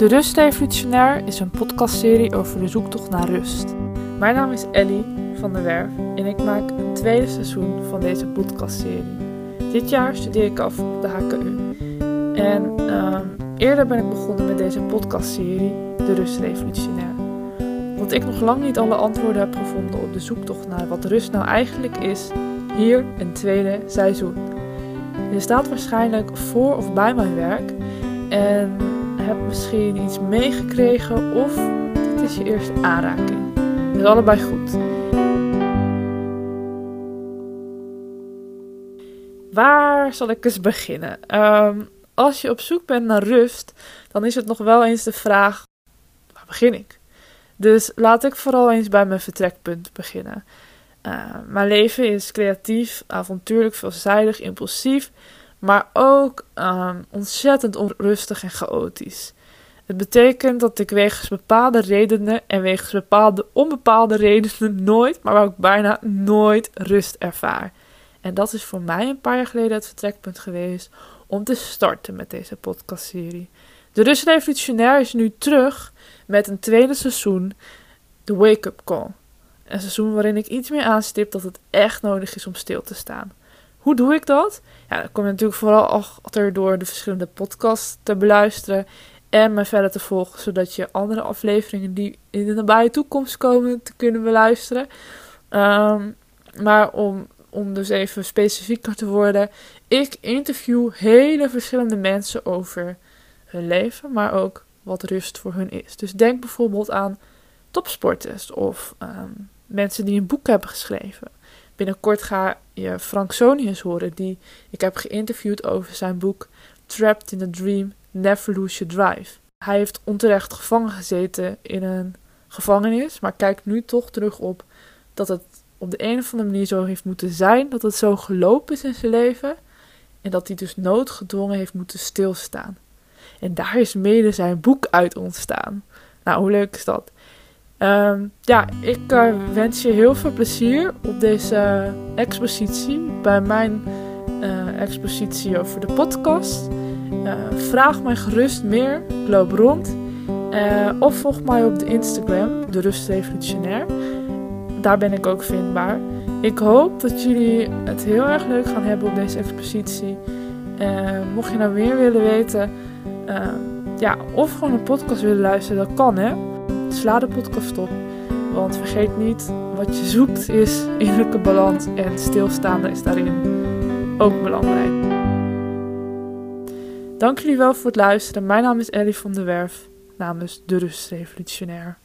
De Rustrevolutionair is een podcastserie over de zoektocht naar rust. Mijn naam is Ellie van der Werf en ik maak een tweede seizoen van deze podcastserie. Dit jaar studeer ik af op de HKU. En ehm, eerder ben ik begonnen met deze podcastserie, De Rustrevolutionair. Want ik nog lang niet alle antwoorden heb gevonden op de zoektocht naar wat rust nou eigenlijk is, hier een tweede seizoen. Je staat waarschijnlijk voor of bij mijn werk en hebt misschien iets meegekregen of dit is je eerste aanraking. Dat is allebei goed. Waar zal ik eens beginnen? Ehm, als je op zoek bent naar rust, dan is het nog wel eens de vraag: waar begin ik? Dus laat ik vooral eens bij mijn vertrekpunt beginnen. Uh, mijn leven is creatief, avontuurlijk, veelzijdig, impulsief, maar ook um, ontzettend onrustig en chaotisch. Het betekent dat ik wegens bepaalde redenen en wegens bepaalde onbepaalde redenen nooit, maar ook bijna nooit rust ervaar. En dat is voor mij een paar jaar geleden het vertrekpunt geweest om te starten met deze podcastserie. De Rust Revolutionair is nu terug met een tweede seizoen, The Wake Up Call. Een seizoen waarin ik iets meer aanstip dat het echt nodig is om stil te staan. Hoe doe ik dat? Ja, dat kom je natuurlijk vooral achter door de verschillende podcasts te beluisteren en me verder te volgen, zodat je andere afleveringen die in de nabije toekomst komen te kunnen beluisteren. Um, maar om, om dus even specifieker te worden, ik interview hele verschillende mensen over hun leven, maar ook wat rust voor hun is. Dus denk bijvoorbeeld aan topsporters of um, mensen die een boek hebben geschreven. Binnenkort ga je Frank Sonius horen, die ik heb geïnterviewd over zijn boek Trapped in a Dream, Never Lose Your Drive. Hij heeft onterecht gevangen gezeten in een gevangenis, maar kijkt nu toch terug op dat het op de een of andere manier zo heeft moeten zijn, dat het zo gelopen is in zijn leven en dat hij dus noodgedwongen heeft moeten stilstaan. En daar is mede zijn boek uit ontstaan. Nou, hoe leuk is dat? Um, ja, ik uh, wens je heel veel plezier op deze expositie. Bij mijn uh, expositie over de podcast. Uh, vraag mij gerust meer. Loop rond. of volg mij op de Instagram, de Rust Revolutionair. Daar ben ik ook vindbaar. Ik hoop dat jullie het heel erg leuk gaan hebben op deze expositie. mocht je nou meer willen weten, ja, of gewoon een podcast willen luisteren, dat kan hè. Sla de podcast op. Want vergeet niet, wat je zoekt is innerlijke balans en stilstaande is daarin ook belangrijk. Dank jullie wel voor het luisteren. Mijn naam is Ellie van der Werf namens De Rust Revolutionair.